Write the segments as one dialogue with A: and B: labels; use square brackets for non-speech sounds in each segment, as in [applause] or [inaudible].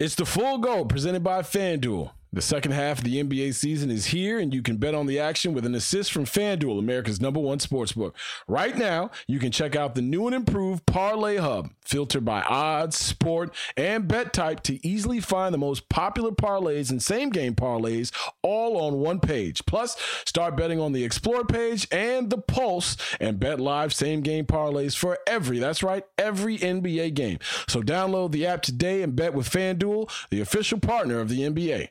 A: It's the full go presented by FanDuel. The second half of the NBA season is here, and you can bet on the action with an assist from FanDuel, America's number one sportsbook. Right now, you can check out the new and improved Parlay Hub, filtered by odds, sport, and bet type to easily find the most popular parlays and same game parlays all on one page. Plus, start betting on the Explore page and the Pulse and bet live same game parlays for every, that's right, every NBA game. So download the app today and bet with FanDuel, the official partner of the NBA.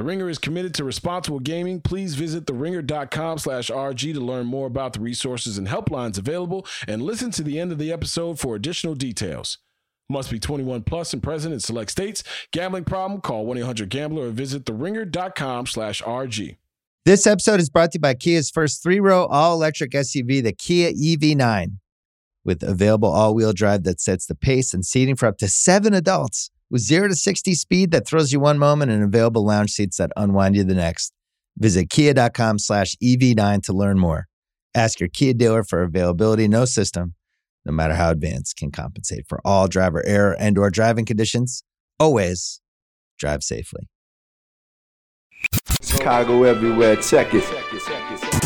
A: The Ringer is committed to responsible gaming. Please visit theringer.com slash RG to learn more about the resources and helplines available and listen to the end of the episode for additional details. Must be 21 plus and present in select states. Gambling problem? Call 1-800-GAMBLER or visit theringer.com slash RG.
B: This episode is brought to you by Kia's first three-row all-electric SUV, the Kia EV9. With available all-wheel drive that sets the pace and seating for up to seven adults with 0 to 60 speed that throws you one moment and available lounge seats that unwind you the next. Visit kia.com slash EV9 to learn more. Ask your Kia dealer for availability. No system, no matter how advanced, can compensate for all driver error and or driving conditions. Always drive safely.
C: Chicago everywhere. Check it.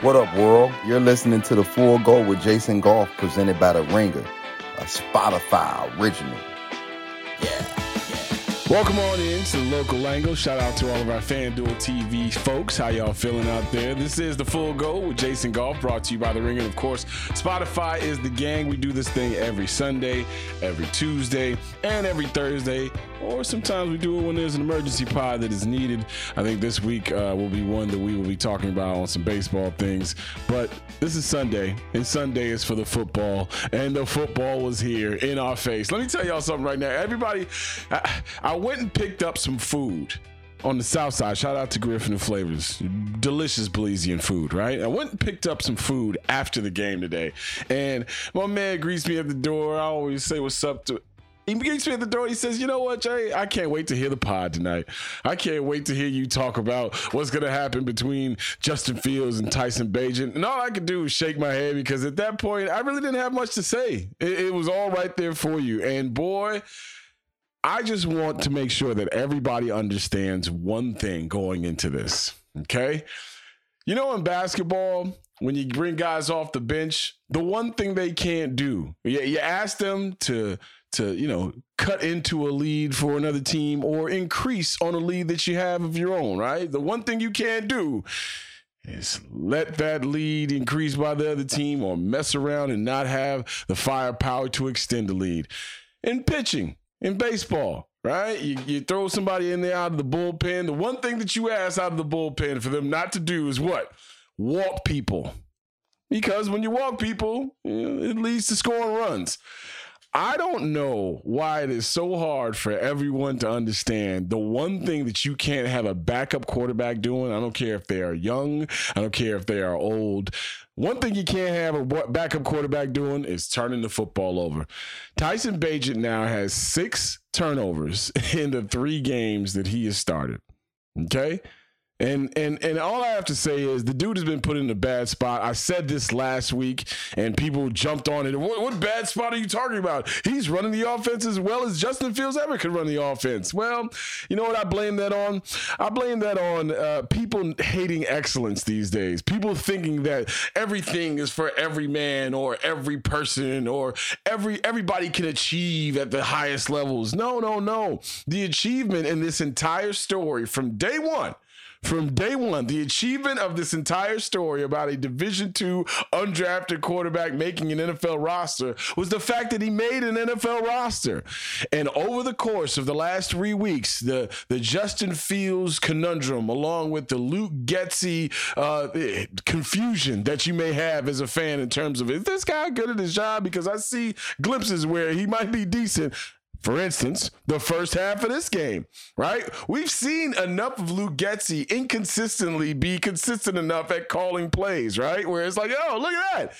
D: What up, world? You're listening to The Full Go with Jason Goff, presented by The Ringer, a Spotify original. Yeah.
A: Welcome on in to local angle. Shout out to all of our FanDuel TV folks. How y'all feeling out there? This is the Full Go with Jason Goff, brought to you by The Ringer. And of course, Spotify is the gang. We do this thing every Sunday, every Tuesday, and every Thursday. Or sometimes we do it when there's an emergency pod that is needed. I think this week uh, will be one that we will be talking about on some baseball things. But this is Sunday, and Sunday is for the football, and the football was here in our face. Let me tell y'all something right now. Everybody, I, I went and picked up some food on the south side. Shout out to Garifuna Flava. Delicious Belizean food, right? I went and picked up some food after the game today. And my man greets me at the door. I always say what's up to he greets me at the door. He says, "You know what, Jay? I can't wait to hear the pod tonight. I can't wait to hear you talk about what's going to happen between Justin Fields and Tyson Bagent." And all I could do was shake my head because at that point, I really didn't have much to say. It, it was all right there for you. And boy, I just want to make sure that everybody understands one thing going into this. Okay, you know, in basketball, when you bring guys off the bench, the one thing they can't do, you, you ask them to to you know cut into a lead for another team or increase on a lead that you have of your own right? The one thing you can't do is let that lead increase by the other team or mess around and not have the firepower to extend the lead. In pitching in baseball right? You, you throw somebody in there out of the bullpen. The one thing that you ask out of the bullpen for them not to do is what? Walk people. Because when you walk people you know, it leads to scoring runs I don't know why it is so hard for everyone to understand the one thing that you can't have a backup quarterback doing. I don't care if they are young, I don't care if they are old. One thing you can't have a backup quarterback doing is turning the football over. Tyson Bagent now has six turnovers [laughs] in the three games that he has started. Okay? And and and all I have to say is the dude has been put in a bad spot. I said this last week, and people jumped on it. What, what bad spot are you talking about? He's running the offense as well as Justin Fields ever could run the offense. Well, you know what I blame that on? I blame that on uh, people hating excellence these days. People thinking that everything is for every man or every person or every everybody can achieve at the highest levels. No, no, no. The achievement in this entire story from day one from day one the achievement of this entire story about a division two undrafted quarterback making an nfl roster was the fact that he made an nfl roster. And over the course of the last three weeks the, the justin fields conundrum along with the luke getsy uh, confusion that you may have as a fan in terms of is this guy good at his job? Because i see glimpses where he might be decent for instance, the first half of this game, right? We've seen enough of Luke Getsy inconsistently be consistent enough at calling plays, right? Where it's like, oh, look at that.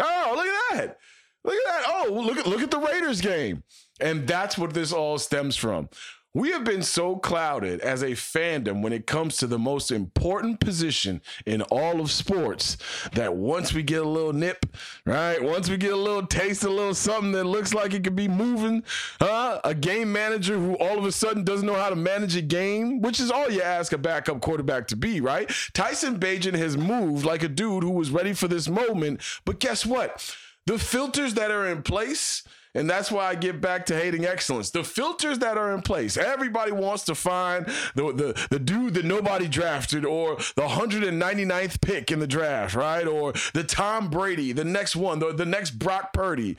A: Oh, look at that. Look at that. Oh, look at look at the Raiders game. And that's what this all stems from. We have been so clouded as a fandom when it comes to the most important position in all of sports that once we get a little nip, right? Once we get a little taste, a little something that looks like it could be moving, uh, a game manager who all of a sudden doesn't know how to manage a game, which is all you ask a backup quarterback to be, right? Tyson Bagent has moved like a dude who was ready for this moment, but guess what? The filters that are in place and that's why I get back to hating excellence. The filters that are in place. Everybody wants to find the, the, the dude that nobody drafted or the 199th pick in the draft, right? Or the Tom Brady, the next one, the, the next Brock Purdy.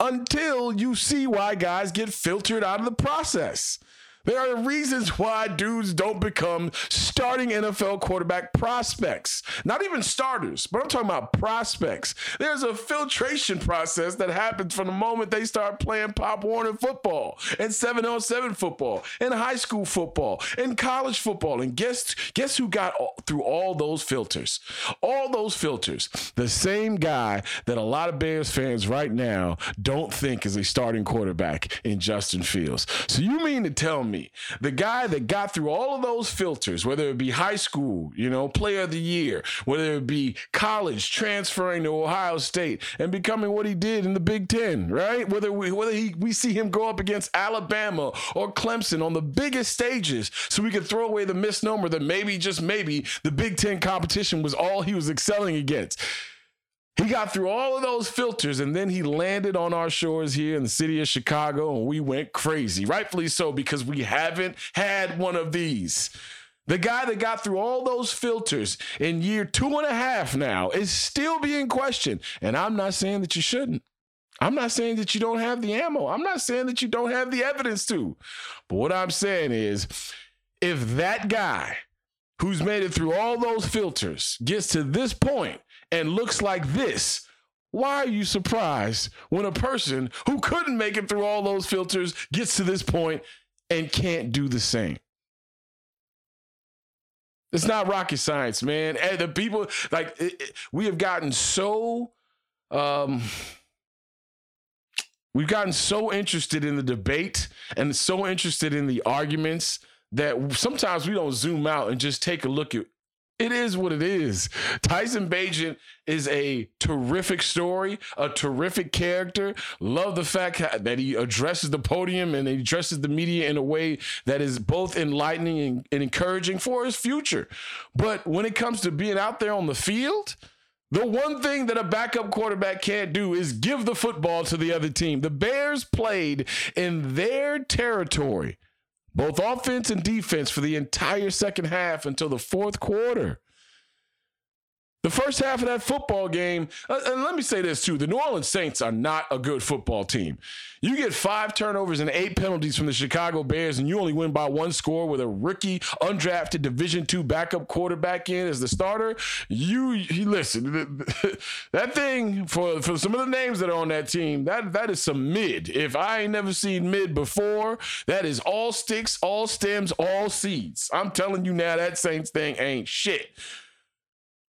A: Until you see why guys get filtered out of the process. There are reasons why dudes don't become starting NFL quarterback prospects. Not even starters, but I'm talking about prospects. There's a filtration process that happens from the moment they start playing Pop Warner football and 707 football and high school football and college football. And guess guess who got all, through all those filters? All those filters. The same guy that a lot of Bears fans right now don't think is a starting quarterback in Justin Fields. So you mean to tell me me. The guy that got through all of those filters, whether it be high school, you know, player of the year, whether it be college, transferring to Ohio State and becoming what he did in the Big Ten, right? Whether we, whether he, we see him go up against Alabama or Clemson on the biggest stages, so we could throw away the misnomer that maybe, just maybe, the Big Ten competition was all he was excelling against. He got through all of those filters and then he landed on our shores here in the city of Chicago and we went crazy. Rightfully so, because we haven't had one of these. The guy that got through all those filters in year two and a half now is still being questioned. And I'm not saying that you shouldn't. I'm not saying that you don't have the ammo. I'm not saying that you don't have the evidence to. But what I'm saying is if that guy who's made it through all those filters gets to this point and looks like this, why are you surprised when a person who couldn't make it through all those filters gets to this point and can't do the same? It's not rocket science, man. And the people like it, it, we have gotten so um we've gotten so interested in the debate and so interested in the arguments that sometimes we don't zoom out and just take a look at it is what it is. Tyson Bagent is a terrific story, a terrific character. Love the fact that he addresses the podium and he addresses the media in a way that is both enlightening and, and encouraging for his future. But when it comes to being out there on the field, the one thing that a backup quarterback can't do is give the football to the other team. The Bears played in their territory both offense and defense for the entire second half until the fourth quarter. The first half of that football game, uh, and let me say this too the New Orleans Saints are not a good football team. You get five turnovers and eight penalties from the Chicago Bears, and you only win by one score with a rookie, undrafted Division two backup quarterback in as the starter. You, you listen, [laughs] that thing for, for some of the names that are on that team, that, that is some mid. If I ain't never seen mid before, that is all sticks, all stems, all seeds. I'm telling you now, that Saints thing ain't shit.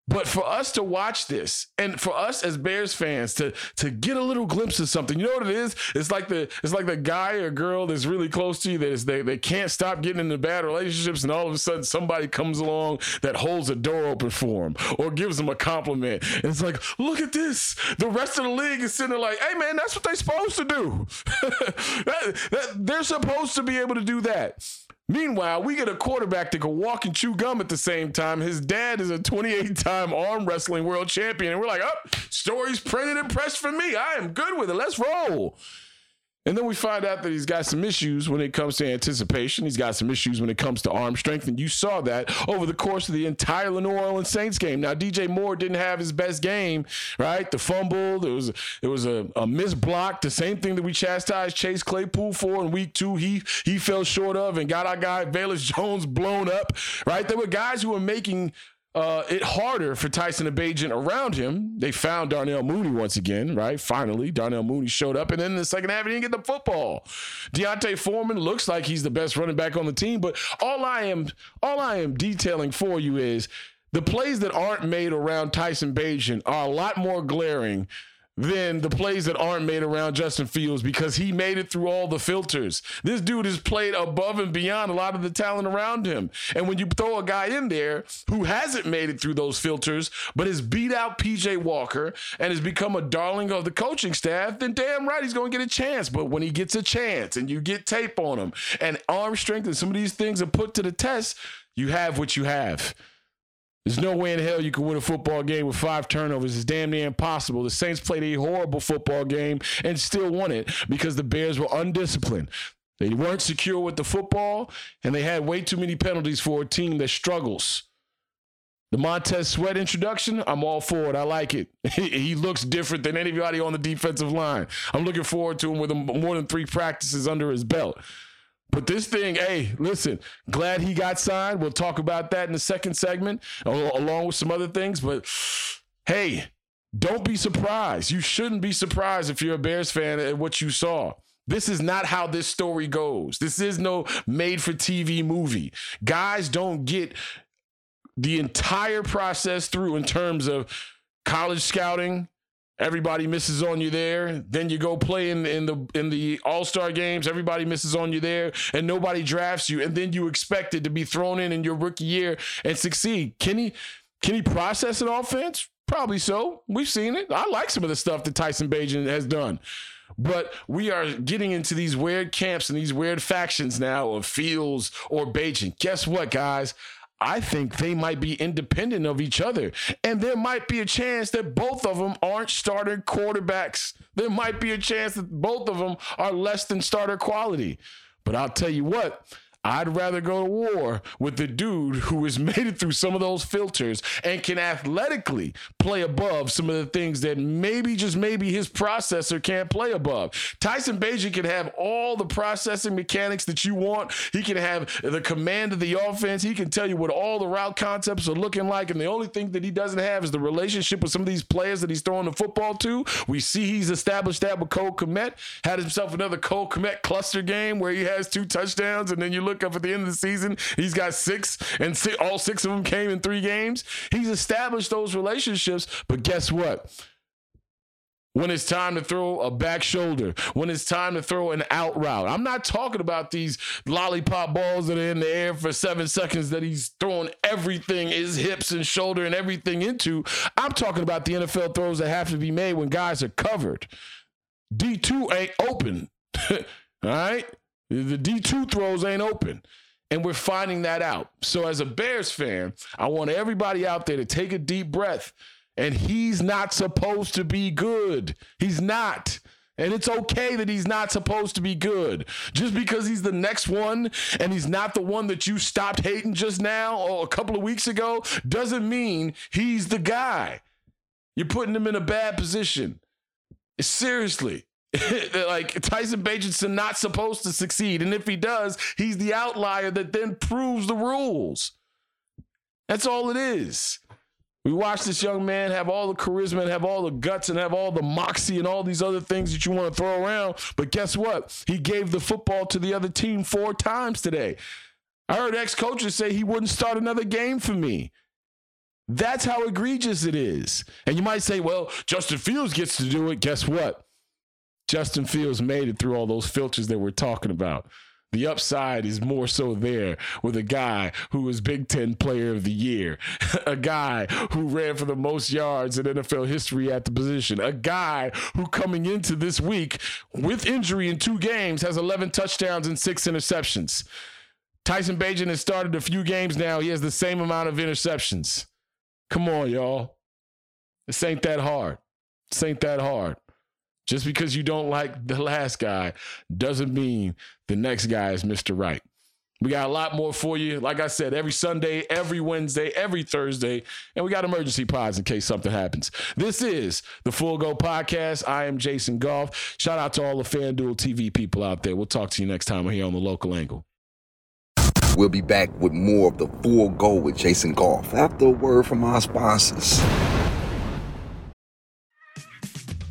A: But for us to watch this, and for us as Bears fans to to get a little glimpse of something, you know what it is? It's like the it's like the guy or girl that's really close to you that is they, they can't stop getting into bad relationships, and all of a sudden somebody comes along that holds a door open for them or gives them a compliment. And it's like, look at this. The rest of the league is sitting there like, hey man, that's what they're supposed to do. [laughs] that, that, they're supposed to be able to do that. Meanwhile, we get a quarterback that can walk and chew gum at the same time. His dad is a 28 time arm wrestling world champion. And we're like, oh, stories printed and pressed for me. I am good with it. Let's roll. And then we find out that he's got some issues when it comes to anticipation. He's got some issues when it comes to arm strength. And you saw that over the course of the entire New Orleans Saints game. Now, DJ Moore didn't have his best game, right? The fumble, there was, there was a, a missed block, the same thing that we chastised Chase Claypool for in week two. He, he fell short of and got our guy Velus Jones blown up, right? There were guys who were making uh, it harder for Tyson Bagent around him. They found Darnell Mooney once again, right? Finally, Darnell Mooney showed up, and then in the second half, he didn't get the football. D'Onta Foreman looks like he's the best running back on the team, but all I am, all I am detailing for you is the plays that aren't made around Tyson Bagent are a lot more glaring than the plays that aren't made around Justin Fields because he made it through all the filters. This dude has played above and beyond a lot of the talent around him. And when you throw a guy in there who hasn't made it through those filters, but has beat out PJ Walker and has become a darling of the coaching staff, then damn right he's going to get a chance. But when he gets a chance and you get tape on him and arm strength and some of these things are put to the test, you have what you have. There's no way in hell you can win a football game with five turnovers. It's damn near impossible. The Saints played a horrible football game and still won it because the Bears were undisciplined. They weren't secure with the football, and they had way too many penalties for a team that struggles. The Montez Sweat introduction, I'm all for it. I like it. [laughs] he looks different than anybody on the defensive line. I'm looking forward to him with more than three practices under his belt. But this thing, hey, listen, glad he got signed. We'll talk about that in the second segment, along with some other things. But hey, don't be surprised. You shouldn't be surprised if you're a Bears fan at what you saw. This is not how this story goes. This is no made for TV movie. Guys don't get the entire process through in terms of college scouting, Everybody misses on you there. Then you go play in, in the in the All Star games. Everybody misses on you there, and nobody drafts you. And then you expect it to be thrown in in your rookie year and succeed. Can he can he process an offense? Probably so. We've seen it. I like some of the stuff that Tyson Bagent has done. But we are getting into these weird camps and these weird factions now of Fields or Bagent. Guess what, guys? I think they might be independent of each other. And there might be a chance that both of them aren't starter quarterbacks. There might be a chance that both of them are less than starter quality. But I'll tell you what, I'd rather go to war with the dude who has [laughs] made it through some of those filters and can athletically play above some of the things that maybe, just maybe, his processor can't play above. Tyson Bagent can have all the processing mechanics that you want. He can have the command of the offense. He can tell you what all the route concepts are looking like. And the only thing that he doesn't have is the relationship with some of these players that he's throwing the football to. We see he's established that with Cole Kmet, had himself another Cole Kmet cluster game where he has two touchdowns, and then you look up at the end of the season, he's got six, and six, all six of them came in three games. He's established those relationships, but guess what? when it's time to throw a back shoulder, when it's time to throw an out route. I'm not talking about these lollipop balls that are in the air for seven seconds that he's throwing everything, his hips and shoulder and everything into. I'm talking about the NFL throws that have to be made when guys are covered. D2 ain't open. [laughs] All right? The D2 throws ain't open. And we're finding that out. So, as a Bears fan, I want everybody out there to take a deep breath. And he's not supposed to be good. He's not. And it's okay that he's not supposed to be good. Just because he's the next one and he's not the one that you stopped hating just now or a couple of weeks ago doesn't mean he's the guy. You're putting him in a bad position. Seriously. [laughs] like Tyson Bagent's not supposed to succeed. And if he does, he's the outlier that then proves the rules. That's all it is. We watch this young man have all the charisma and have all the guts and have all the moxie and all these other things that you want to throw around. But guess what? He gave the football to the other team four times today. I heard ex coaches say he wouldn't start another game for me. That's how egregious it is. And you might say, well, Justin Fields gets to do it. Guess what? Justin Fields made it through all those filters that we're talking about. The upside is more so there with a guy who was Big Ten Player of the Year, [laughs] a guy who ran for the most yards in NFL history at the position, a guy who coming into this week with injury in two games has 11 touchdowns and six interceptions. Tyson Bagent has started a few games now. He has the same amount of interceptions. Come on, y'all. This ain't that hard. This ain't that hard. Just because you don't like the last guy doesn't mean the next guy is Mr. Right. We got a lot more for you. Like I said, every Sunday, every Wednesday, every Thursday, and we got emergency pods in case something happens. This is the Full Go Podcast. I am Jason Goff. Shout out to all the FanDuel TV people out there. We'll talk to you next time here on the local angle.
D: We'll be back with more of the Full Go with Jason Goff after a word from our sponsors.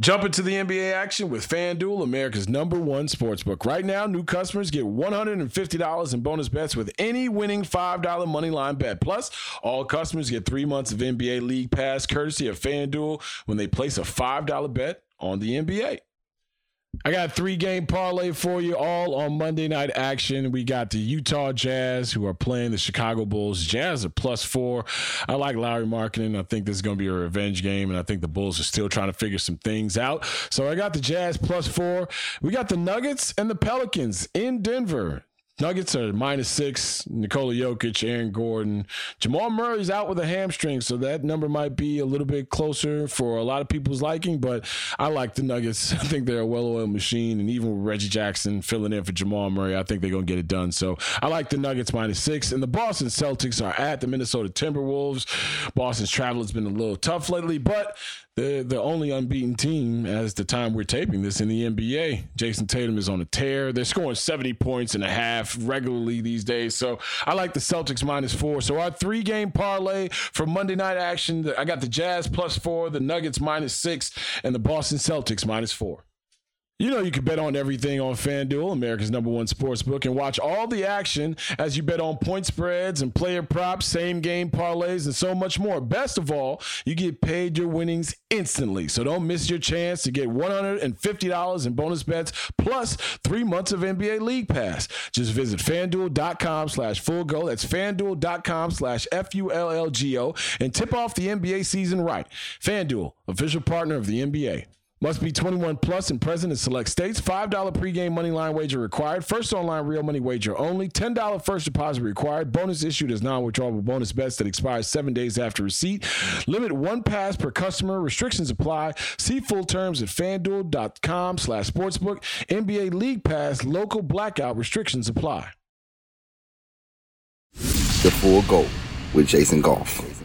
A: Jump into the NBA action with FanDuel, America's number one sportsbook. Right now, new customers get $150 in bonus bets with any winning $5 money line bet. Plus, all customers get three months of NBA League Pass courtesy of FanDuel when they place a $5 bet on the NBA. I got three game parlay for you all on Monday night action. We got the Utah Jazz who are playing the Chicago Bulls. Jazz are plus four. I like Lauri Markkanen. I think this is going to be a revenge game, and I think the Bulls are still trying to figure some things out. So I got the Jazz plus four. We got the Nuggets and the Pelicans in Denver. Nuggets are minus six. Nikola Jokic, Aaron Gordon. Jamal Murray's out with a hamstring, so that number might be a little bit closer for a lot of people's liking, but I like the Nuggets. [laughs] I think they're a well oiled machine, and even with Reggie Jackson filling in for Jamal Murray, I think they're to get it done. So I like the Nuggets minus six. And the Boston Celtics are at the Minnesota Timberwolves. Boston's travel has been a little tough lately, but the the only unbeaten team as the time we're taping this in the NBA. Jayson Tatum is on a tear. They're scoring 70 points and a half regularly these days. So I like the Celtics minus four. So our three game parlay for Monday night action. I got the Jazz plus four, the Nuggets minus six, and the Boston Celtics minus four. You know you can bet on everything on FanDuel, America's number one sports book, and watch all the action as you bet on point spreads and player props, same game parlays, and so much more. Best of all, you get paid your winnings instantly. So don't miss your chance to get $150 in bonus bets plus three months of NBA League Pass. Just visit fanduel.com slash full go. That's fanduel.com slash F U L L G O and tip off the NBA season right. FanDuel, official partner of the NBA. Must be 21 plus and present in select states. $5 pregame money line wager required. First online real money wager only. $10 first deposit required. Bonus issued as non-withdrawable bonus bets that expires seven days after receipt. Limit one pass per customer. Restrictions apply. See full terms at fanduel.com slash sportsbook. NBA League Pass. Local blackout restrictions apply.
D: The Full Go with Jason Goff.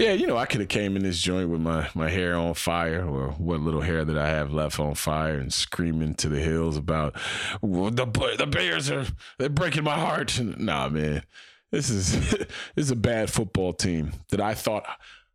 A: Yeah, you know, I could have came in this joint with my, my hair on fire or what little hair that I have left on fire and screaming to the hills about the the Bears are they're breaking my heart. Nah, man. This is [laughs] this is a bad football team that I thought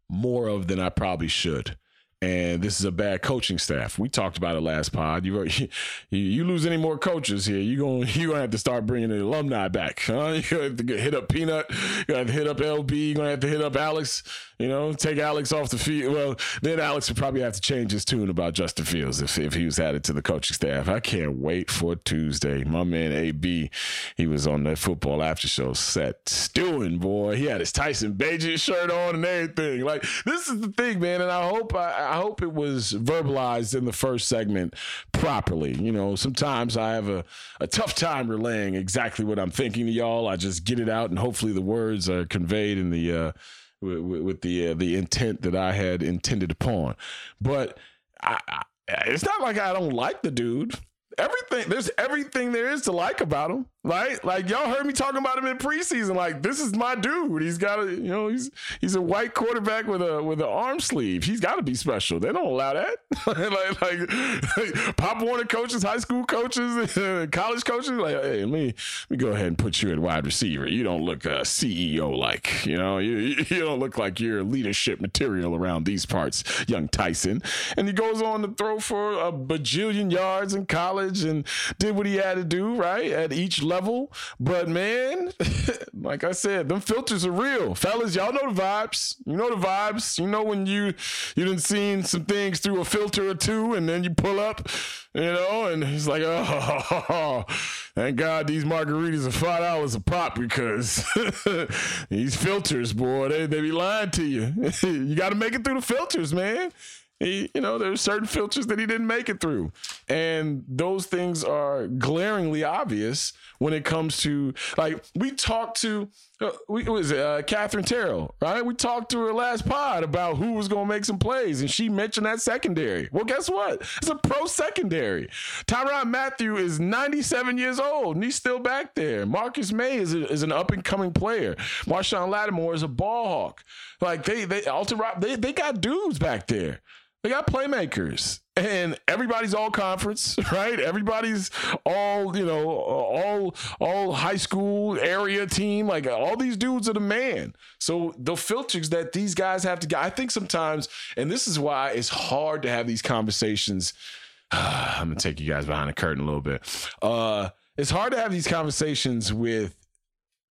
A: more of than I probably should and this is a bad coaching staff. We talked about it last pod. You [laughs] you, lose any more coaches here, you going [laughs] you gonna have to start bringing the alumni back. Huh? [laughs] You have to hit up Peanut. You have to hit up LB. You gonna have to hit up Alex. You know, take Alex off the field. Well, then Alex would probably have to change his tune about Justin Fields if, if he was added to the coaching staff. I can't wait for Tuesday. My man AB, he was on the football after show set stewing, boy. He had his Tyson Bagent shirt on and everything. Like this is the thing, man. And I hope I, I hope it was verbalized in the first segment properly. You know, sometimes I have a, a tough time relaying exactly what I'm thinking to y'all. I just get it out and hopefully the words are conveyed in the uh with, with the uh, the intent that I had intended upon. But I, I, it's not like I don't like the dude. Everything there's everything there is to like about him. Right? Like y'all heard me talking about him in preseason. Like this is my dude. He's got a, you know, he's he's a white quarterback with a with an arm sleeve. He's got to be special. They don't allow that. [laughs] like, like, like, Pop Warner coaches, high school coaches, [laughs] college coaches. Like, hey, let me let me go ahead and put you at wide receiver. You don't look uh, CEO like. You know, you you don't look like you're leadership material around these parts, young Tyson. And he goes on to throw for a bajillion yards in college and did what he had to do right at each level level. But man, [laughs] like I said, them filters are real. Fellas, y'all know the vibes. You know the vibes. You know when you you done seen some things through a filter or two and then you pull up, you know, and it's like, [laughs] oh, thank God these margaritas are five dollars a pop because [laughs] these filters, boy, they, they be lying to you. you got to make it through the filters, man. He, you know, there's certain filters that he didn't make it through. And those things are glaringly obvious when it comes to, like, we talked to, uh, we, was uh, Catherine Terrell, right? We talked to her last pod about who was going to make some plays, and she mentioned that secondary. Well, guess what? It's a pro secondary. Tyrann Mathieu is 97 years old, and he's still back there. Marcus Maye is, a, is an up and coming player. Marshon Lattimore is a ball hawk. Like, they, they, Alton they, they got dudes back there. They got playmakers and everybody's all conference, [laughs] right? Everybody's all, you know, all all high school area team. Like all these dudes are the man. So the filters that these guys have to get, I think sometimes, and this is why it's hard to have these conversations. [sighs] I'm gonna take you guys behind the curtain a little bit. Uh, it's hard to have these conversations with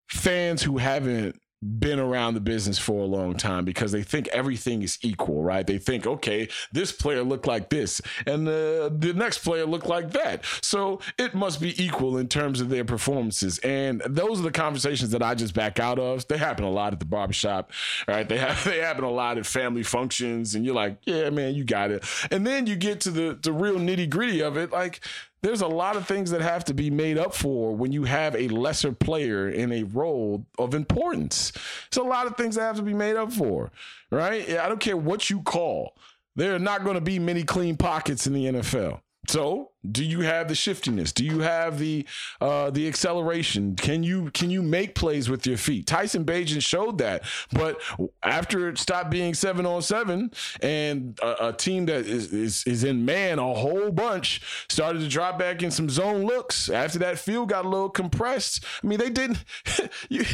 A: fans who haven't been around the business for a long time because they think everything is equal, right? They think, okay, this player looked like this and the, the next player looked like that. So it must be equal in terms of their performances. And those are the conversations that I just back out of. They happen a lot at the barbershop, right? They have [laughs] they happen a lot at family functions and you're like, yeah, man, you got it. And then you get to the the real nitty gritty of it. Like there's a lot of things that have to be made up for when you have a lesser player in a role of importance. There's a lot of things that have to be made up for, right? I don't care what you call. There are not going to be many clean pockets in the NFL. So, do you have the shiftiness? Do you have the uh, the acceleration? Can you can you make plays with your feet? Tyson Bagent showed that, but after it stopped being seven on seven, and a, a team that is, is is in man a whole bunch started to drop back in some zone looks. After that field got a little compressed. I mean, they didn't. [laughs] you,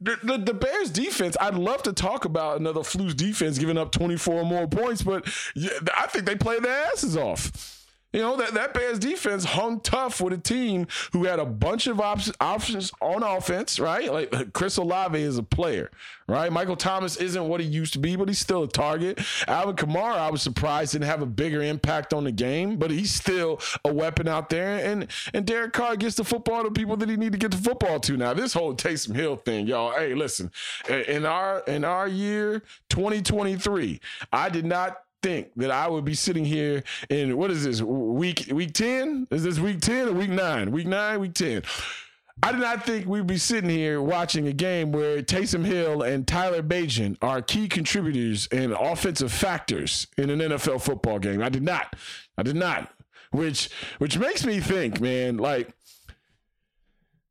A: the, the, the, Bears defense. I'd love to talk about another Flus defense giving up twenty four more points, but I think they played their asses off. You know, that, that Bears defense hung tough with a team who had a bunch of op- options on offense, right? Like uh, Chris Olave is a player, right? Michael Thomas isn't what he used to be, but he's still a target. Alvin Kamara, I was surprised didn't have a bigger impact on the game, but he's still a weapon out there. And and Derek Carr gets the football to people that he need to get the football to. Now, this whole Taysom Hill thing, y'all. Hey, listen, in our in our year 2023, I did not think that I would be sitting here in what is this week week 10? Is this week 10 or week 9? Week 9, week 10. I did not think we'd be sitting here watching a game where Taysom Hill and Tyler Bagent are key contributors and offensive factors in an NFL football game. I did not. I did not. Which which makes me think, man, like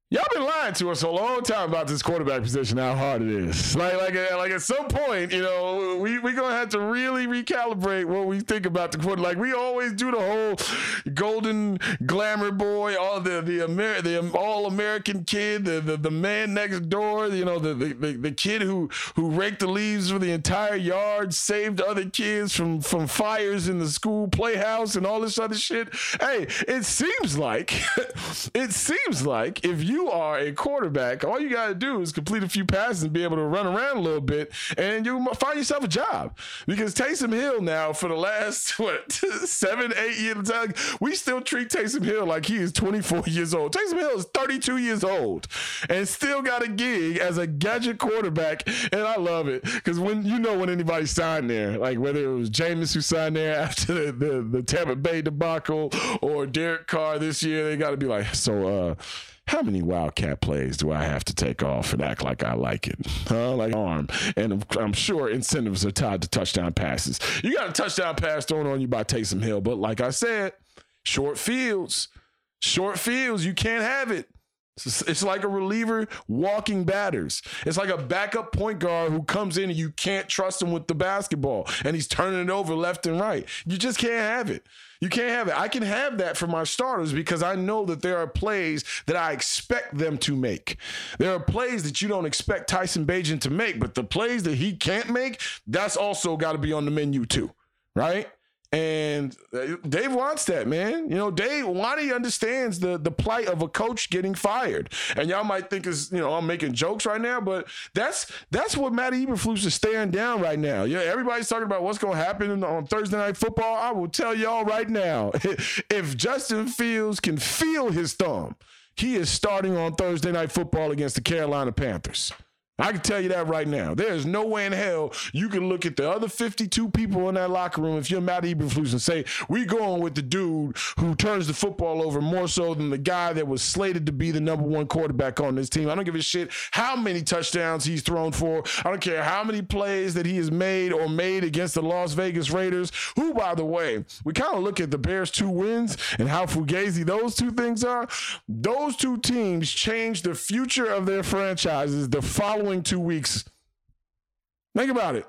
A: Y'all been lying to us a long time about this quarterback position, how hard it is. Like, like, uh, like at some point, you know, we we gonna have to really recalibrate what we think about the quarter. Like we always do the whole golden glamour boy, all the the Amer- the um, all American kid, the, the the man next door, you know, the, the the kid who who raked the leaves for the entire yard, saved other kids from from fires in the school playhouse and all this other shit. Hey, it seems like [laughs] it seems like if you you are a quarterback, all you got to do is complete a few passes and be able to run around a little bit, and you find yourself a job. Because Taysom Hill now, for the last [laughs] what [laughs] seven, eight years, we still treat Taysom Hill like he is 24 [laughs] years old. Taysom Hill is 32 years old and still got a gig as a gadget quarterback, and I love it because when you know when anybody signed there, like whether it was Jameis who signed there after the, the, the Tampa Bay debacle or Derek Carr this year, they got to be like, so. uh how many wildcat plays do I have to take off and act like I like it? Huh? Like arm. And I'm sure incentives are tied to touchdown passes. You got a touchdown pass thrown on you by Taysom Hill, but like I said, short fields, short fields, you can't have it. It's, like a reliever walking batters. It's like a backup point guard who comes in and you can't trust him with the basketball and he's turning it over left and right. You just can't have it. You can't have it. I can have that for my starters because I know that there are plays that I expect them to make. There are plays that you don't expect Tyson Bagent to make, but the plays that he can't make, that's also got to be on the menu too, right? And uh, Dave Wannstedt, man. You know, Dave Wannstedt understands the the plight of a coach getting fired. And y'all might think is, you know, I'm making jokes right now, but that's that's what Matty Eberflus is staring down right now. Yeah, everybody's talking about what's to happen on Thursday night football. I will tell y'all right now, [laughs] if Justin Fields can feel his thumb, he is starting on Thursday night football against the Carolina Panthers. I can tell you that right now. There is no way in hell you can look at the other 52 people in that locker room if you're Matt Eberflus and say, we going with the dude who turns the football over more so than the guy that was slated to be the number one quarterback on this team. I don't give a shit how many touchdowns he's thrown for. I don't care how many plays that he has made or made against the Las Vegas Raiders, who, by the way, we kind of look at the Bears' two wins and how fugazi those two things are. Those two teams changed the future of their franchises the following following two weeks. Think about it.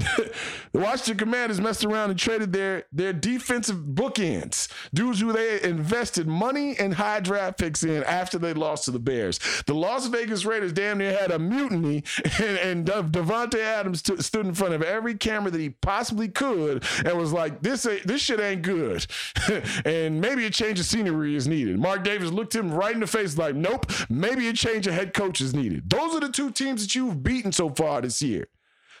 A: [laughs] the Washington Commanders messed around and traded their their defensive bookends, dudes who they invested money and high draft picks in after they lost to the Bears. The Las Vegas Raiders damn near had a mutiny, [laughs] and, and Adams t- stood in front of every camera that he possibly could and was like, "This this shit ain't good," [laughs] and maybe a change of scenery is needed. Mark Davis looked him right in the face like, "Nope, maybe a change of head coach is needed." Those are the two teams that you've beaten so far this year.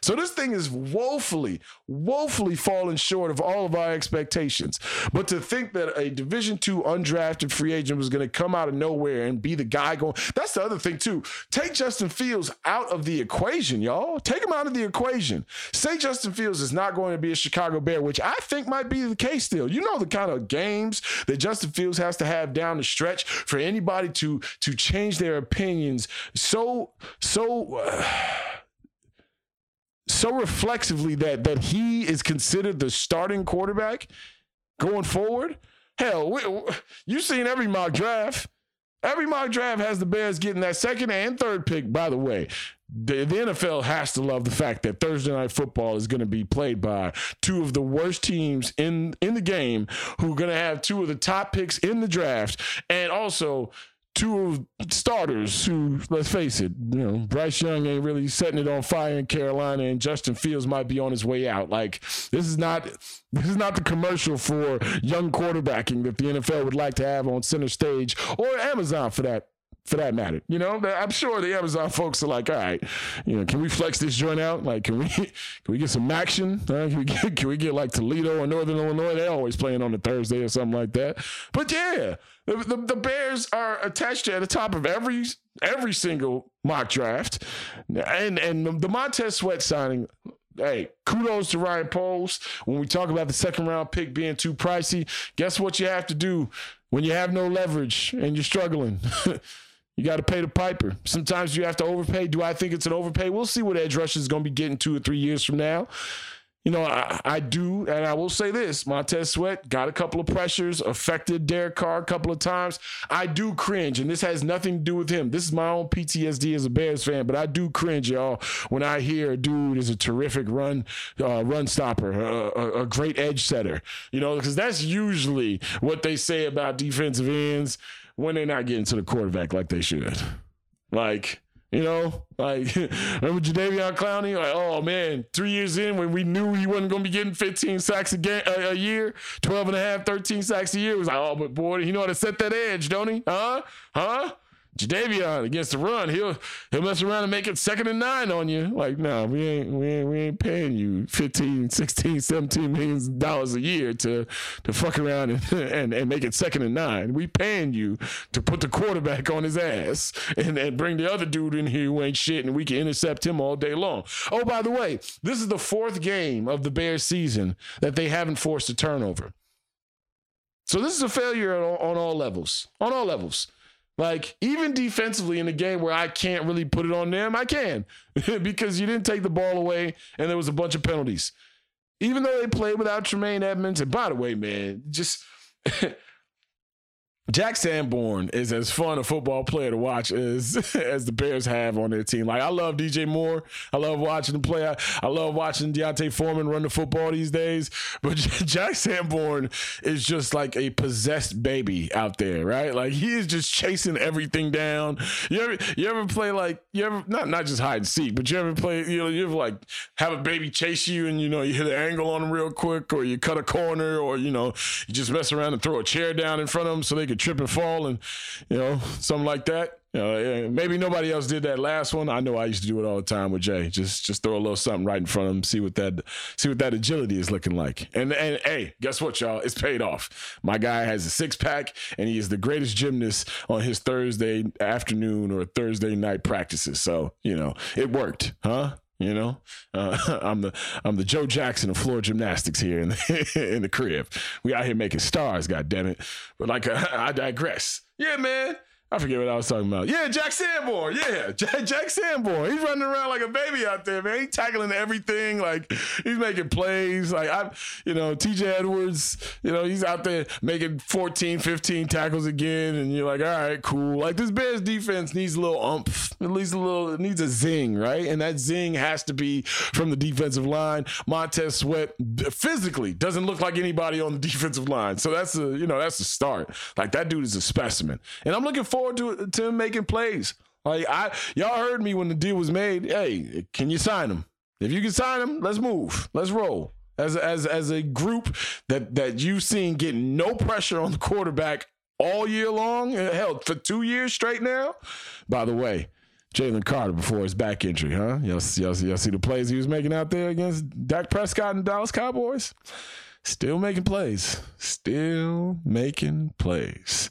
A: So this thing is woefully, woefully falling short of all of our expectations. But to think that a Division two undrafted free agent was going to come out of nowhere and be the guy going, that's the other thing too. Take Justin Fields out of the equation, y'all. Take him out of the equation. Say Justin Fields is not going to be a Chicago Bear, which I think might be the case still. You know the kind of games that Justin Fields has to have down the stretch for anybody to to change their opinions so so. Uh, so reflexively that that he is considered the starting quarterback going forward. Hell, we, you've seen every mock draft. Every mock draft has the Bears getting that second and third pick. By the way, the, the NFL has to love the fact that Thursday night football is going to be played by two of the worst teams in in the game, who are going to have two of the top picks in the draft, and also two starters who, let's face it, you know, Bryce Young ain't really setting it on fire in Carolina, and Justin Fields might be on his way out. Like this is not this is not the commercial for young quarterbacking that the NFL would like to have on center stage or Amazon for that for that matter. You know, I'm sure the Amazon folks are like, all right, you know, can we flex this joint out? Like, can we [laughs] can we get some action? Uh, can we get [laughs] can we get like Toledo or Northern Illinois? They're always playing on a Thursday or something like that. But yeah, the, the, the Bears are attached to at the top of every every single mock draft, and and the Montez Sweat signing hey, kudos to Ryan Poles. When we talk about the second round pick being too pricey, guess what you have to do when you have no leverage and you're struggling? [laughs] You got to pay the piper. Sometimes you have to overpay. Do I think it's an overpay? We'll see what edge rush is going to be getting two or three years from now. You know, I, I, do, and I will say this: Montez Sweat got a couple of pressures, affected Derek Carr a couple of times. I do cringe, and this has nothing to do with him. This is my own PTSD as a Bears fan, but I do cringe, y'all, when I hear a dude is a terrific run, uh, run stopper, a, a, a great edge setter. You know, because that's usually what they say about defensive ends when they're not getting to the quarterback like they should. Like, you know, like [laughs] remember Jadeveon Clowney? Like, oh man, three years in when we knew he wasn't going to be getting 15 sacks a, game, a, a, year, 12 and a half, 13 sacks a year. It was like, oh, but boy, he know how to set that edge, don't he? Huh? Huh? Jadeveon against the run, he'll he'll mess around and make it second and nine on you. Like, no, we ain't we ain't we ain't paying you 15, 16, 17 million dollars a year to to fuck around and, [laughs] and and make it second and nine. We paying you to put the quarterback on his ass and, and bring the other dude in here who ain't shit and we can intercept him all day long. Oh, by the way, this is the fourth game of the Bears season that they haven't forced a turnover. So this is a failure on, on all levels. On all levels. Like, even defensively in a game where I can't really put it on them, I can [laughs] because you didn't take the ball away and there was a bunch of penalties. Even though they played without Tremaine Edmunds, and by the way, man, just [laughs] Jack Sanborn is as fun a football player to watch as [laughs] as the Bears have on their team. Like I love DJ Moore. I love watching him play. I, I love watching D'Onta Foreman run the football these days. But [laughs] Jack Sanborn is just like a possessed baby out there, right? Like he is just chasing everything down. You ever you ever play like you ever not not just hide and seek, but you ever play you know you ever like have a baby chase you and you know you hit an angle on him real quick or you cut a corner or you know you just mess around and throw a chair down in front of them so they could trip and fall and you know something like that. Know, maybe nobody else did that last one. I know I used to do it all the time with Jay. Just just throw a little something right in front of him, see what that see what that agility is looking like. And and hey, guess what, y'all? It's paid off. My guy has a six pack, and he is the greatest gymnast on his Thursday afternoon or Thursday night practices. So you know, it worked, huh? You know, uh, [laughs] I'm the I'm the Joe Jackson of floor gymnastics here in the, [laughs] in the crib. We out here making stars, God damn it! But like, [laughs] I digress. Yeah, man. I forget what I was talking about. Yeah, Jack Sanborn. Yeah, [laughs] Jack, Jack Sanborn. He's running around like a baby out there, man. He's tackling everything. Like he's making plays. Like I, you know, TJ Edwards. You know, he's out there making 14, 15 tackles again, and you're like, all right, cool. Like this Bears defense needs a little umph, at least a little. It needs a zing, right? And that zing has to be from the defensive line. Montez Sweat physically doesn't look like anybody on the [laughs] defensive line, so that's a you know that's a start. Like that dude is a specimen, and I'm looking forward to to him making plays. Like I, y'all heard me when the deal was made. Hey, can you sign him? If you can sign him, let's move. Let's roll. As as as a group that that you've seen getting no pressure on the quarterback all year long, eh, hell for two years straight now. By the way, Jalen Carter before his back injury, huh? Y'all, y'all, y'all see the plays he was making out there against Dak Prescott and Dallas Cowboys? Still making plays. Still making plays.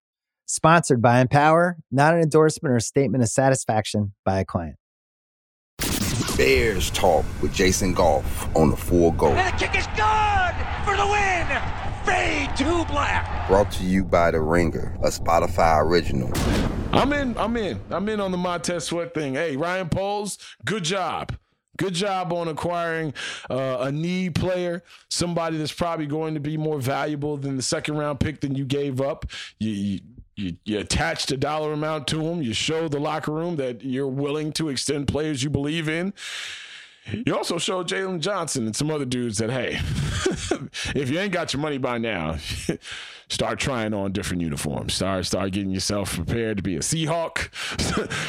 B: Sponsored by Empower, not an endorsement or a statement of satisfaction by a client.
D: Bears Talk with Jason Goff on the Full Go.
E: And the kick is good for the win. Fade to black.
D: Brought to you by The Ringer, a Spotify original.
A: I'm in. I'm in. I'm in on the Montez Sweat thing. Hey, Ryan Poles, good job. Good job on acquiring uh, a need player, somebody that's probably going to be more valuable than the second round pick than you gave up. You, you, you, you attached a dollar amount to them. You show the locker room that you're willing to extend players you believe in. You also showed Jaylon Johnson and some other dudes that, hey, [laughs] if you ain't got your money by now, [laughs] start trying on different uniforms. Start start getting yourself prepared to be a Seahawk.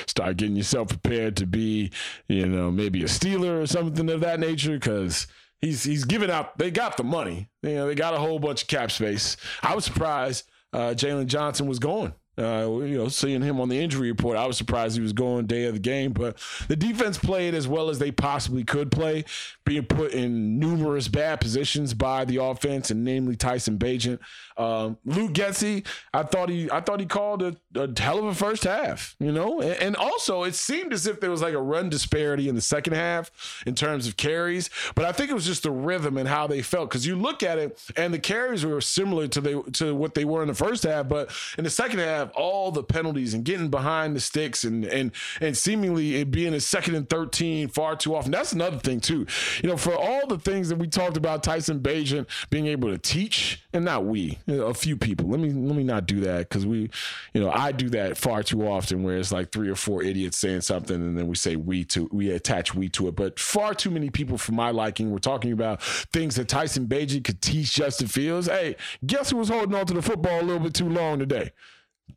A: [laughs] start getting yourself prepared to be, you know, maybe a Steeler or something of that nature, because he's he's giving out. They got the money. You know, they got a whole bunch of cap space. I was surprised uh, Jaylon Johnson was going. Uh, you know, seeing him on the injury report, I was surprised he was going day of the game. But the defense played as well as they possibly could play, being put in numerous bad positions by the offense, and namely Tyson Bagent. Um, Luke Getsy, I thought he, I thought he called a, a hell of a first half. You know, and, and, also it seemed as if there was like a run disparity in the second half in terms of carries, but I think it was just the rhythm and how they felt. Because you look at it, and the carries were similar to the to what they were in the first half, but in the second half, all the penalties and getting behind the sticks and and and seemingly it being a second and thirteen far too often. That's another thing too. You know, for all the things that we talked about, Tyson Bagent being able to teach, and not we, a few people. Let me let me not do that because we, you know, I do that far too often where it's like three or four idiots saying something and then we say we to we attach we to it. But far too many people for my liking were talking about things that Tyson Bagent could teach Justin Fields. Hey, guess who was holding on to the football a little bit too long today?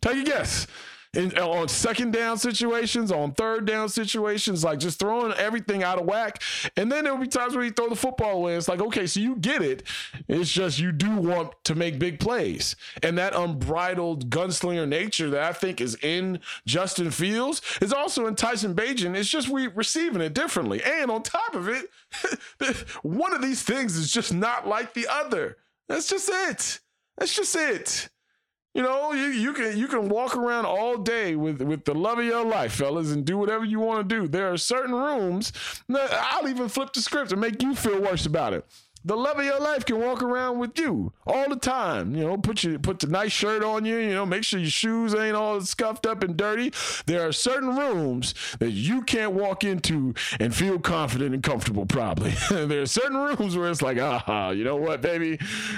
A: Take a guess in, uh, on second down situations, on third down situations, like just throwing everything out of whack. And then there will be times where you throw the football away. It's like, okay, so you get it. It's just you do want to make big plays. And that unbridled gunslinger nature that I think is in Justin Fields is also in Tyson Bagent. It's just we receiving it differently. And on top of it, [laughs] one of these things is just not like the other. That's just it. That's just it. You know, you, you can you can walk around all day with with the love of your life, fellas, and do whatever you want to do. There are certain rooms that I'll even flip the script and make you feel worse about it the love of your life can walk around with you all the time. You know, put your put the nice shirt on you. You know, make sure your shoes ain't all scuffed up and dirty. There are certain rooms that you can't walk into and feel confident and comfortable. Probably [laughs] there are certain rooms where it's like, ah, you know what, baby,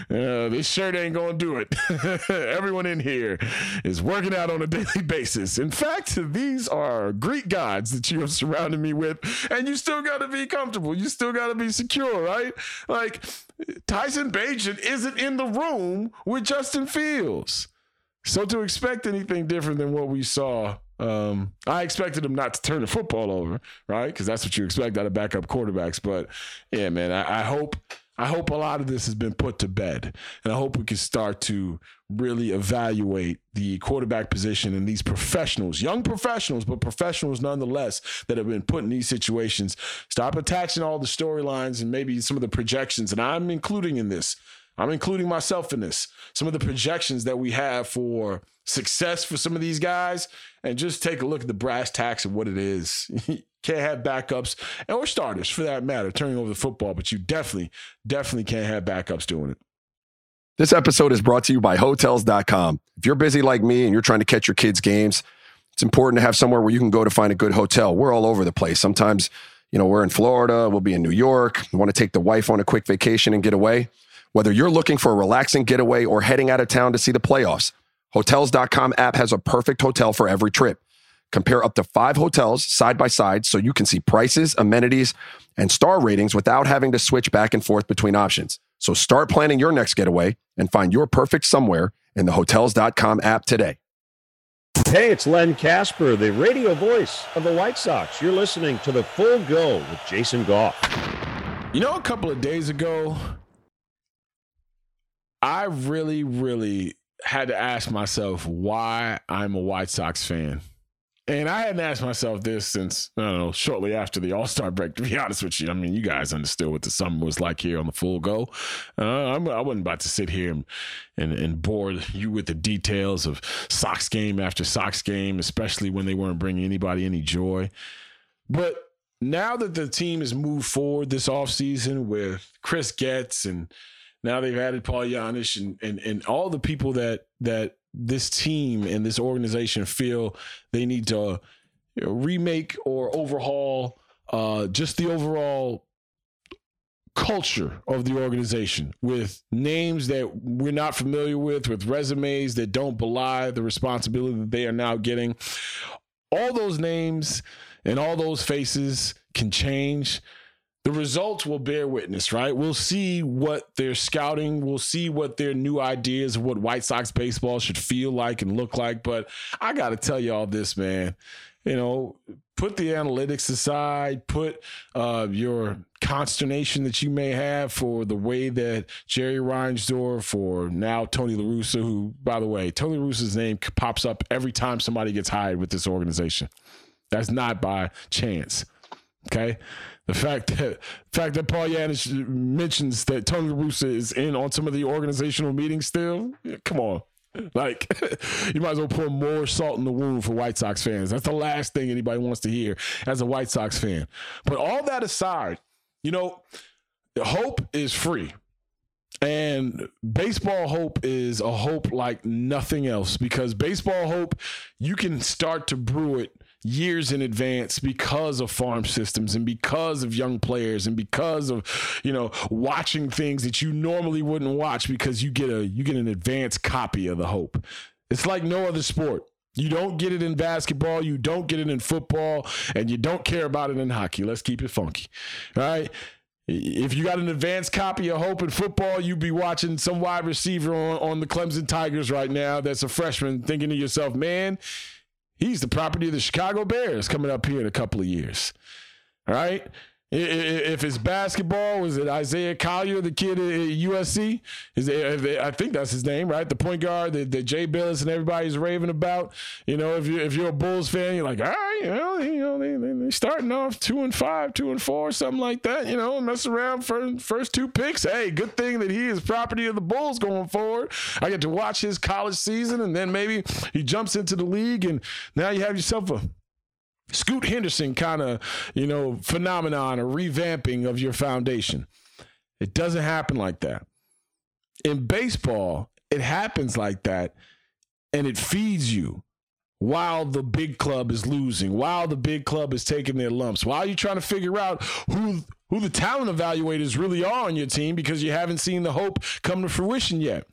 A: uh, this shirt ain't gonna do it. [laughs] Everyone in here is working out on a daily [laughs] basis. In fact, these are Greek gods that you have surrounded me with, and you still got to be comfortable. You still got to be secure, right? Like Tyson Bagent isn't in the room with Justin Fields. So to expect anything different than what we saw, um, I expected him not to turn the football over, right? Because that's what you expect out of backup quarterbacks. But yeah, man, I, I hope I hope a lot of this has been put to bed. And I hope we can start to really evaluate the quarterback position and these professionals, young professionals, but professionals nonetheless, that have been put in these situations. Stop attaching all the storylines and maybe some of the projections. And I'm including in this, I'm including myself in this, some of the projections that we have for success for some of these guys. And just take a look at the brass tacks of what it is. [laughs] can't have backups or starters for that matter turning over the football, but you definitely, definitely can't have backups doing it.
F: This episode is brought to you by Hotels.com. If you're busy like me and you're trying to catch your kids' games, it's important to have somewhere where you can go to find a good hotel. We're all over the place. Sometimes, you know, we're in Florida, we'll be in New York, we want to take the wife on a quick vacation and get away. Whether you're looking for a relaxing getaway or heading out of town to see the playoffs, Hotels.com app has a perfect hotel for every trip. Compare up to five hotels side by side so you can see prices, amenities, and star ratings without having to switch back and forth between options. So start planning your next getaway and find your perfect somewhere in the Hotels.com app today.
C: Hey, it's Len Kasper, the radio voice of the White Sox. You're listening to the Full Go with Jason Goff.
A: You know, a couple of days ago, I really, really had to ask myself why I'm a White Sox fan. And I hadn't asked myself this since, I don't know, shortly after the All Star break, to be [laughs] honest with you. I mean, you guys understood what the summer was like here on the full go. Uh, I'm, I wasn't about to sit here and, and, and bore you with the details of Sox game after Sox game, especially when they weren't bringing anybody any joy. But now that the team has moved forward this offseason with Chris Getz and now they've added Paul Janish and, and, and all the people that that this team and this organization feel they need to you know, remake or overhaul uh, just the overall culture of the organization with names that we're not familiar with, with resumes that don't belie the responsibility that they are now getting. All those names and all those faces can change the results will bear witness, right? We'll see what they're scouting. We'll see what their new ideas of what White Sox baseball should feel like and look like. But I got to tell you all this, man. You know, put the analytics aside, put uh, your consternation that you may have for the way that Jerry Reinsdorf or now Tony La Russa, who, by the way, Tony La Russa's name pops up every time somebody gets hired with this organization. That's not by chance. Okay. The fact that the fact that Paul Janish mentions that Tony Russa is in on some of the organizational meetings still, come on. Like, [laughs] you might as well pour more salt in the wound for White Sox fans. That's the last thing anybody wants to hear as a White Sox fan. But all that aside, you know, hope is free. And baseball hope is a hope like nothing else because baseball hope, you can start to brew it years in advance because of farm systems and because of young players and because of you know watching things that you normally wouldn't watch because you get a you get an advanced copy of the hope. It's like no other sport. You don't get it in basketball you don't get it in football and you don't care about it in hockey. Let's keep it funky. All right? If you got an advanced copy of Hope in football, you'd be watching some wide receiver on, on the Clemson Tigers right now that's a freshman thinking to yourself, man, He's the property of the Chicago Bears coming up here in a couple of years. All right. If it's basketball, was it Isaiah Collier, the kid at USC? Is it, I think that's his name, right? The point guard that, that Jay Bilas and everybody's raving about. You know, if you if you're a Bulls fan, you're like, all right, you know, you know, they, they starting off two and five, two and four, something like that. You know, mess around for first two picks. Hey, good thing that he is property of the Bulls going forward. I get to watch his college season, and then maybe he jumps into the league, and now you have yourself a Scoot Henderson kind of, you know, phenomenon or revamping of your foundation. It doesn't happen like that. In baseball, it happens like that and it feeds you while the big club is losing, while the big club is taking their lumps, while you're trying to figure out who who the talent evaluators really are on your team because you haven't seen the hope come to fruition yet.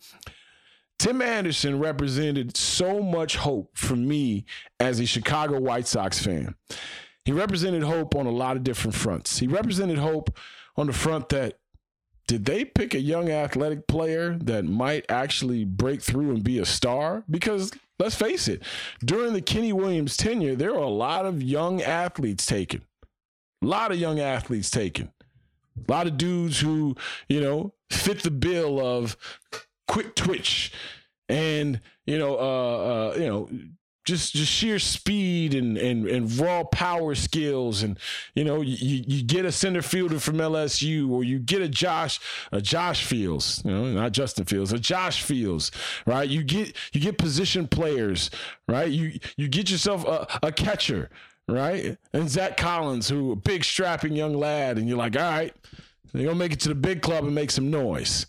A: Tim Anderson represented so much hope for me as a Chicago White Sox fan. He represented hope on a lot of different fronts. He represented hope on the front that did they pick a young athletic player that might actually break through and be a star? Because let's face it, during the Kenny Williams tenure, there were a lot of young athletes taken. A lot of young athletes taken. A lot of dudes who, you know, fit the bill of quick twitch and you know uh, uh you know just just sheer speed and, and and raw power skills. And you know you, you get a center fielder from LSU or you get a Josh a Josh Fields you know not Justin Fields a Josh Fields right? You get you get position players right? You you get yourself a, a catcher right? And Zack Collins who a big strapping young lad. And you're like all right you're gonna make it to the big club and make some noise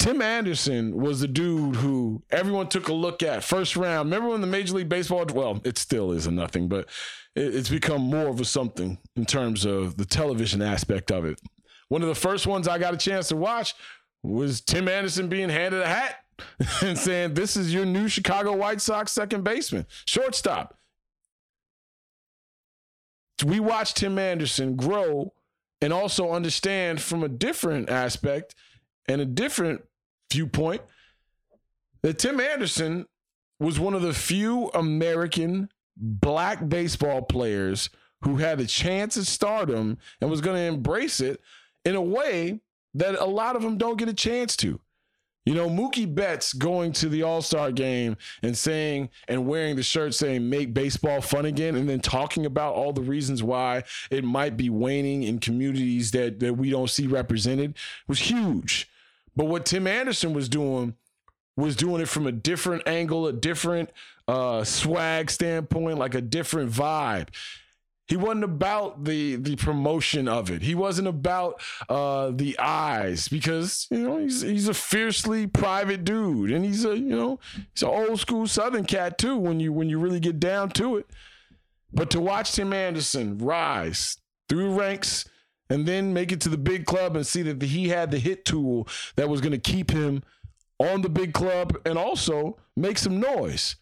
A: Tim Anderson was the dude who everyone took a look at first round. Remember when the Major League Baseball? Well, it still is a nothing, but it's become more of a something in terms of the television aspect of it. One of the first ones I got a chance to watch was Tim Anderson being handed a hat [laughs] and saying, "This is your new Chicago White Sox second baseman, shortstop." We watched Tim Anderson grow and also understand from a different aspect and a different viewpoint that Tim Anderson was one of the few American black baseball players who had a chance at stardom and was going to embrace it in a way that a lot of them don't get a chance to. You know, Mookie Betts going to the All Star game and saying and wearing the shirt saying make baseball fun again, and then talking about all the reasons why it might be waning in communities that, that we don't see represented was huge. But what Tim Anderson was doing was doing it from a different angle, a different uh, swag standpoint, like a different vibe. He wasn't about the the promotion of it. He wasn't about uh, the eyes because you know he's he's a fiercely private dude, and he's a you know he's an old school Southern cat too. When you when you really get down to it, but to watch Tim Anderson rise through ranks and then make it to the big club and see that he had the hit tool that was going to keep him on the big club and also make some noise.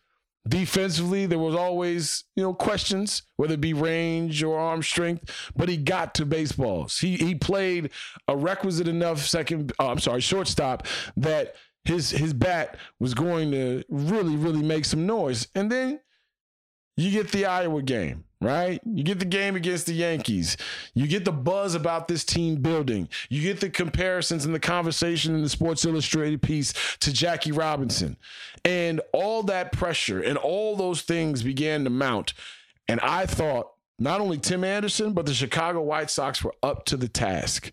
A: Defensively, there was always, you know, questions, whether it be range or arm strength, but he got to baseballs. He he played a requisite enough second, oh, I'm sorry, shortstop that his his bat was going to really, really make some noise. And then you get the Iowa game right? You get the game against the Yankees. You get the buzz about this team building. You get the comparisons and the conversation in the Sports Illustrated piece to Jackie Robinson. And all that pressure and all those things began to mount. And I thought not only Tim Anderson, but the Chicago White Sox were up to the task.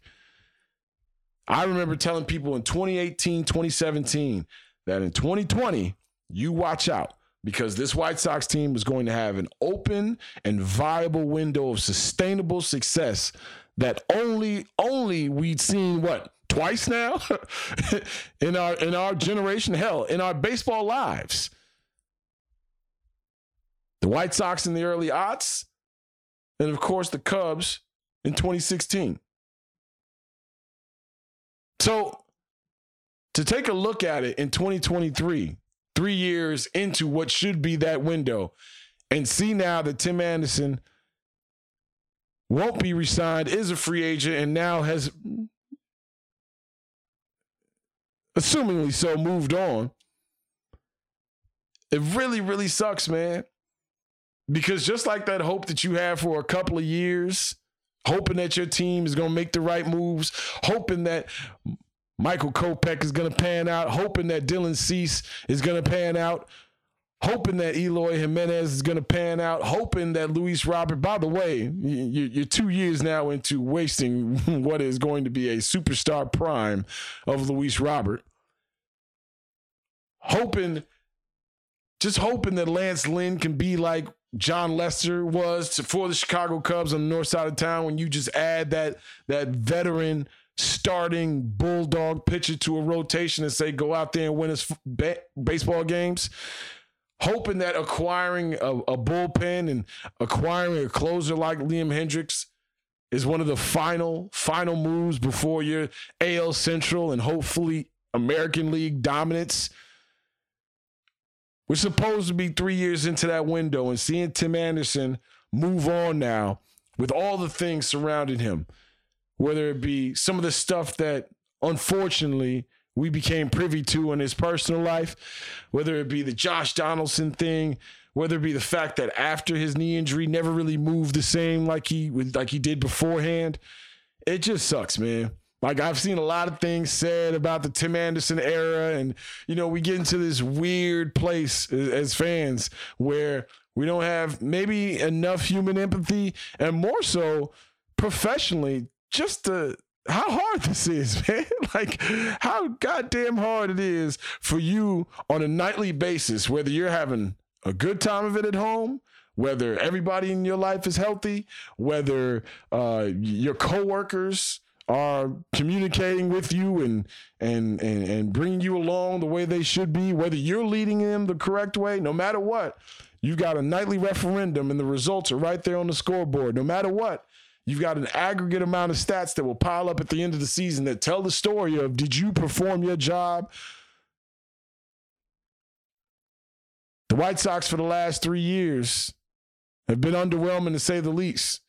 A: I remember telling people in 2018, 2017 that in 2020, you watch out because this White Sox team was going to have an open and viable window of sustainable success that only only we'd seen what twice now? [laughs] In our in our generation hell in our baseball lives. The White Sox in the early aughts and of course the Cubs in 2016 so to take a look at it in 2023 three years into what should be that window and see now that Tim Anderson won't be resigned, is a free agent, and now has, assumingly so, moved on. It really, really sucks, man. Because just like that hope that you had for a couple of years hoping that your team is going to make the right moves, hoping that Michael Kopech is going to pan out, hoping that Dylan Cease is going to pan out, hoping that Eloy Jimenez is going to pan out, hoping that Luis Robert, by the way, you're two years now into wasting [laughs] what is going to be a superstar prime of Luis Robert. Hoping, just hoping that Lance Lynn can be like Jon Lester was for the Chicago Cubs on the north side of town when you just add that that veteran starting bulldog pitcher to a rotation and say go out there and win ba- baseball games hoping that acquiring a, a, bullpen and acquiring a closer like Liam Hendriks is one of the final final moves before your AL Central and hopefully American League dominance. We're supposed to be three years into that window and seeing Tim Anderson move on now with all the things surrounding him, whether it be some of the stuff that unfortunately we became privy to in his personal life, whether it be the Josh Donaldson thing, whether it be the fact that after his knee injury never really moved the same like he like he did beforehand. It just sucks, man. Like I've seen a lot of things said about the Tim Anderson era, and you know we get into this weird place as fans where we don't have maybe enough human empathy, and more so professionally, just the how hard this is, [laughs] man. like how goddamn hard it is for you on a nightly basis, whether you're having a good time of it at home, whether everybody in your life is healthy, whether uh, your coworkers are communicating with you and, and and and bringing you along the way they should be, whether you're leading them the correct way, no matter what, you got a nightly referendum and the results are right there on the scoreboard. No matter what, you've got an aggregate amount of stats that will pile up at the end of the season that tell the story of did you perform your job? The White Sox for the last three years have been underwhelming to say the least.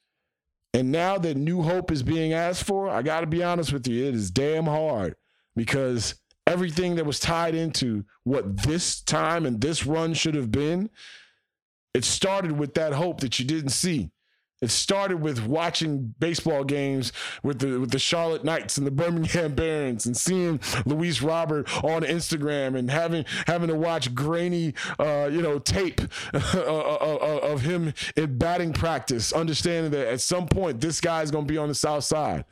A: And now that new hope is being asked for, I got to be honest with you, it is damn hard because everything that was tied into what this time and this run should have been, it started with that hope that you didn't see. It started with watching baseball games with the with the Charlotte Knights and the Birmingham Barons and seeing Luis Robert on Instagram and having having to watch grainy uh, you know tape [laughs] uh, uh, uh, of him in batting practice, understanding that at some point this guy is going to be on the south side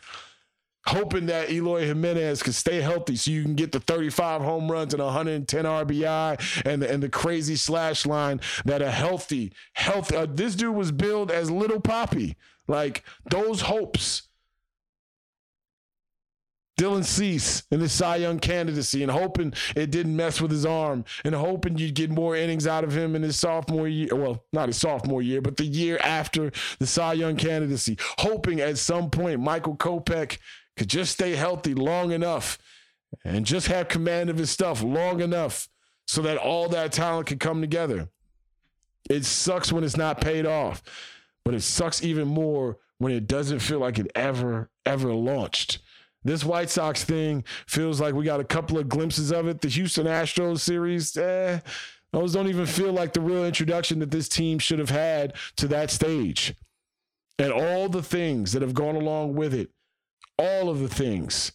A: hoping that Eloy Jimenez can stay healthy so you can get the 35 home runs and 110 RBI and the, and the crazy slash line that a healthy, healthy. Uh, this dude was billed as Little Poppy. Like those hopes. Dylan Cease in the Cy Young candidacy and hoping it didn't mess with his arm and hoping you'd get more innings out of him in his sophomore year. Well, not his sophomore year, but the year after the Cy Young candidacy. Hoping at some point Michael Kopech could just stay healthy long enough and just have command of his stuff long enough so that all that talent can come together. It sucks when it's not paid off, but it sucks even more when it doesn't feel like it ever, ever launched. This White Sox thing feels like we got a couple of glimpses of it. The Houston Astros series, eh, those don't even feel like the real introduction that this team should have had to that stage. And all the things that have gone along with it all of the things.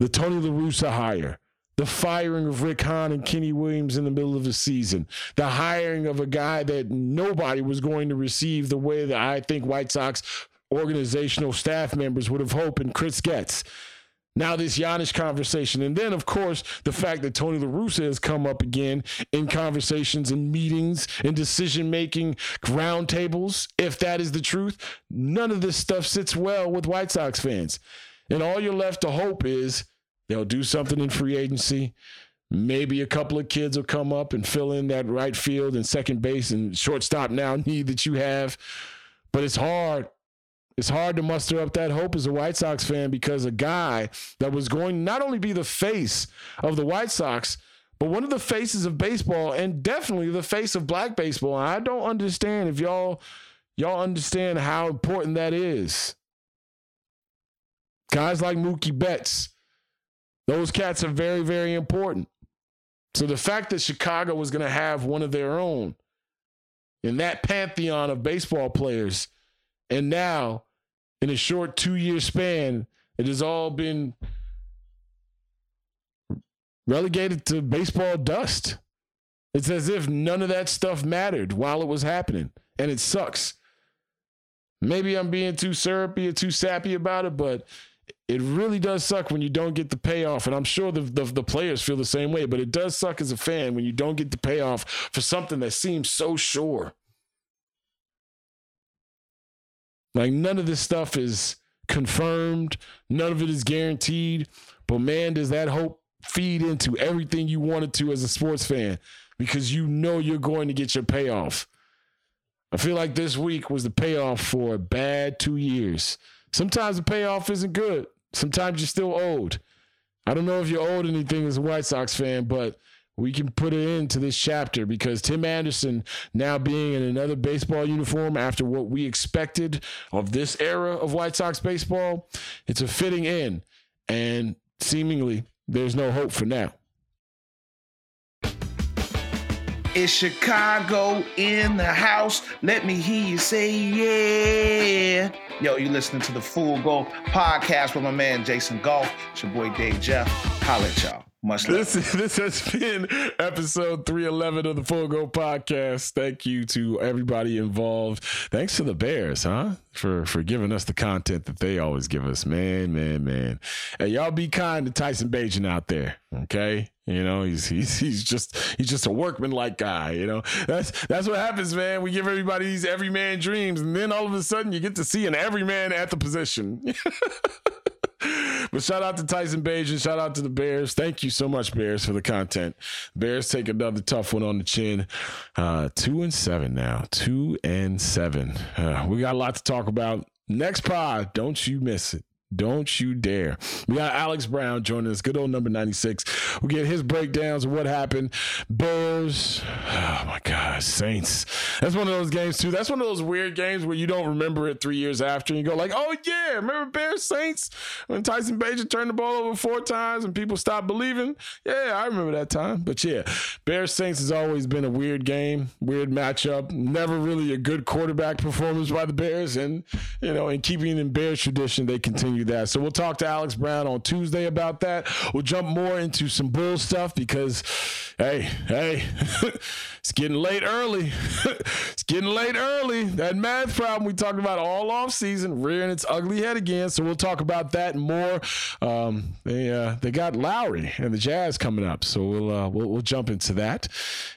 A: The Tony La Russa hire, the firing of Rick Hahn and Kenny Williams in the middle of the season, the hiring of a guy that nobody was going to receive the way that I think White Sox organizational staff members would have hoped, and Chris Getz. Now this Janish conversation, and then of course the fact that Tony La Russa has come up again in conversations and meetings and decision making roundtables. If that is the truth, none of this stuff sits well with White Sox fans, and all you're left to hope is they'll do something in free agency. Maybe a couple of kids will come up and fill in that right field and second base and shortstop now [laughs] need that you have, but it's hard it's hard to muster up that hope as a White Sox fan because a guy that was going not only be the face of the White Sox, but one of the faces of baseball and definitely the face of black baseball. And I don't understand if y'all y'all understand how important that is. Guys like Mookie Betts, those cats are very, very important. So the fact that Chicago was going to have one of their own in that pantheon of baseball players And now, in a short two year span, it has all been relegated to baseball dust. It's as if none of that stuff mattered while it was happening. And it sucks. Maybe I'm being too syrupy or too sappy about it, but it really does suck when you don't get the payoff. And I'm sure the, the, the, players feel the same way, but it does suck as a fan when you don't get the payoff for something that seems so sure. Like none of this stuff is confirmed, none of it is guaranteed. But man, does that hope feed into everything you wanted to as a sports fan because you know you're going to get your payoff. I feel like this week was the payoff for a bad two years. Sometimes the payoff isn't good. Sometimes you're still old. I don't know if you're owed anything as a White Sox fan, but we can put it into this chapter because Tim Anderson now being in another baseball uniform after what we expected of this era of White Sox baseball, it's a fitting end. And seemingly there's no hope for now.
G: It's Chicago in the house. Let me hear you say yeah. Yo, you listening to the Full Go podcast with my man Jason Goff. It's your boy Dave Jeff. Holla at y'all. Much love.
A: This, [laughs] this has been episode 311 of the Full Go podcast. Thank you to everybody involved. Thanks to the Bears, huh? For for giving us the content that they always give us. Man, man, man. Hey, y'all be kind to Tyson Bagent out there, okay? You know, he's he's he's just he's just a workman like guy. You know, that's that's what happens, man. We give everybody these everyman dreams, and then all of a sudden you get to see an everyman at the position. [laughs] but shout out to Tyson Bagent. Shout out to the Bears. Thank you so much, Bears, for the content. Bears take another tough one on the chin. Uh, two and seven now. Two and seven. Uh, we got a lot to talk about. Next pod, don't you miss it. Don't you dare. We got Alex Brown joining us, good old number 96. We'll get his breakdowns of what happened. Bears, oh my God, Saints. That's one of those games, too. That's one of those weird games where you don't remember it three years after. And you go, like, oh, yeah, remember Bears Saints when Tyson Bagent turned the ball over four times and people stopped believing? Yeah, I remember that time. But yeah, Bears Saints has always been a weird game, weird matchup. Never really a good quarterback performance by the Bears. And, you know, in keeping in Bears tradition, they continue that. So we'll talk to Alex Brown on Tuesday about that. We'll jump more into some bull stuff because, hey, hey, [laughs] it's getting late early. [laughs] it's getting late early. That math problem we talked about all off season rearing its ugly head again. So we'll talk about that more. Um, they uh, they got Lowry and the Jazz coming up, so we'll, uh, we'll we'll jump into that,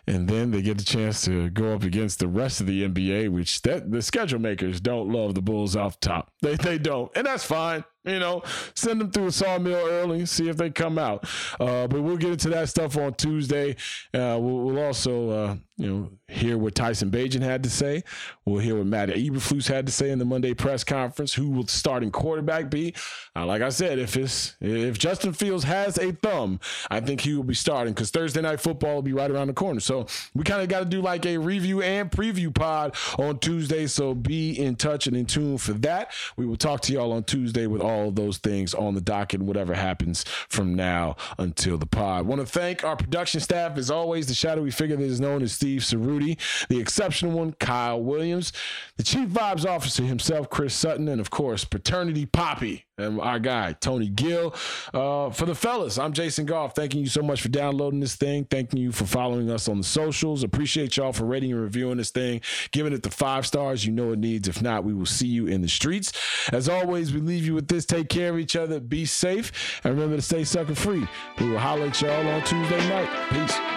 A: and then they get the chance to go up against the rest of the NBA, which that the schedule makers don't love the Bulls off top. They they don't, and that's fine. You know, send them through a sawmill early, see if they come out. Uh, but we'll get into that stuff on Tuesday. Uh, we'll, we'll, also, uh, you know, hear what Tyson Bagent had to say. We'll hear what Matt Eberflus had to say in the Monday press conference. Who will starting quarterback be? Uh, like I said, if it's if Justin Fields has a thumb, I think he will be starting because Thursday night football will be right around the corner. So we kind of got to do like a review and preview pod on Tuesday. So be in touch and in tune for that. We will talk to y'all on Tuesday with all those things on the docket, and whatever happens from now until the pod. Want to thank our production staff as always. The shadowy figure that is known as Steve Ceruti, the exceptional one, Kyle Williams, the chief vibes officer himself, Chris Sutton, and of course, paternity poppy and our guy Tony Gill. Uh, for the fellas, I'm Jason Goff. Thanking you so much for downloading this thing. Thanking you for following us on the socials. Appreciate y'all for rating and reviewing this thing, giving it the five stars you know it needs. If not, we will see you in the streets. As always, we leave you with this: take care of each other, be safe, and remember to stay sucker free. We will holler at y'all on Tuesday night. Peace.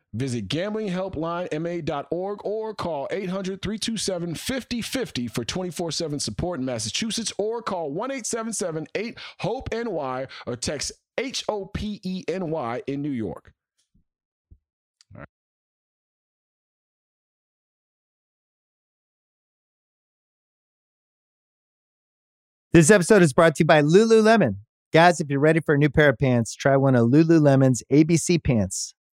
A: Visit gamblinghelplinema.org or call 800-327-5050 for 24-7 support in Massachusetts or call 1-877-8-HOPE-NY or text H-O-P-E-N-Y in New York.
B: This episode is brought to you by Lululemon. Guys, if you're ready for a new pair of pants, try one of Lululemon's ABC pants.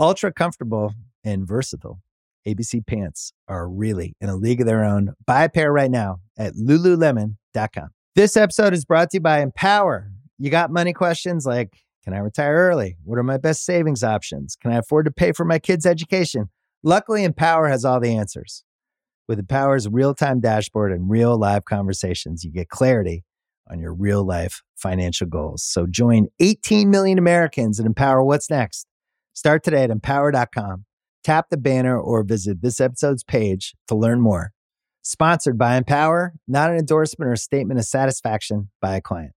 B: Ultra comfortable and versatile. ABC pants are really in a league of their own. Buy a pair right now at lululemon.com. This episode is brought to you by Empower. You got money questions like Can I retire early? What are my best savings options? Can I afford to pay for my kids' education? Luckily, Empower has all the answers. With Empower's real time dashboard and real live conversations, you get clarity on your real life financial goals. So join 18 million Americans and empower what's next. Start today at empower.com. Tap the banner or visit this episode's page to learn more. Sponsored by Empower, not an endorsement or statement of satisfaction by a client.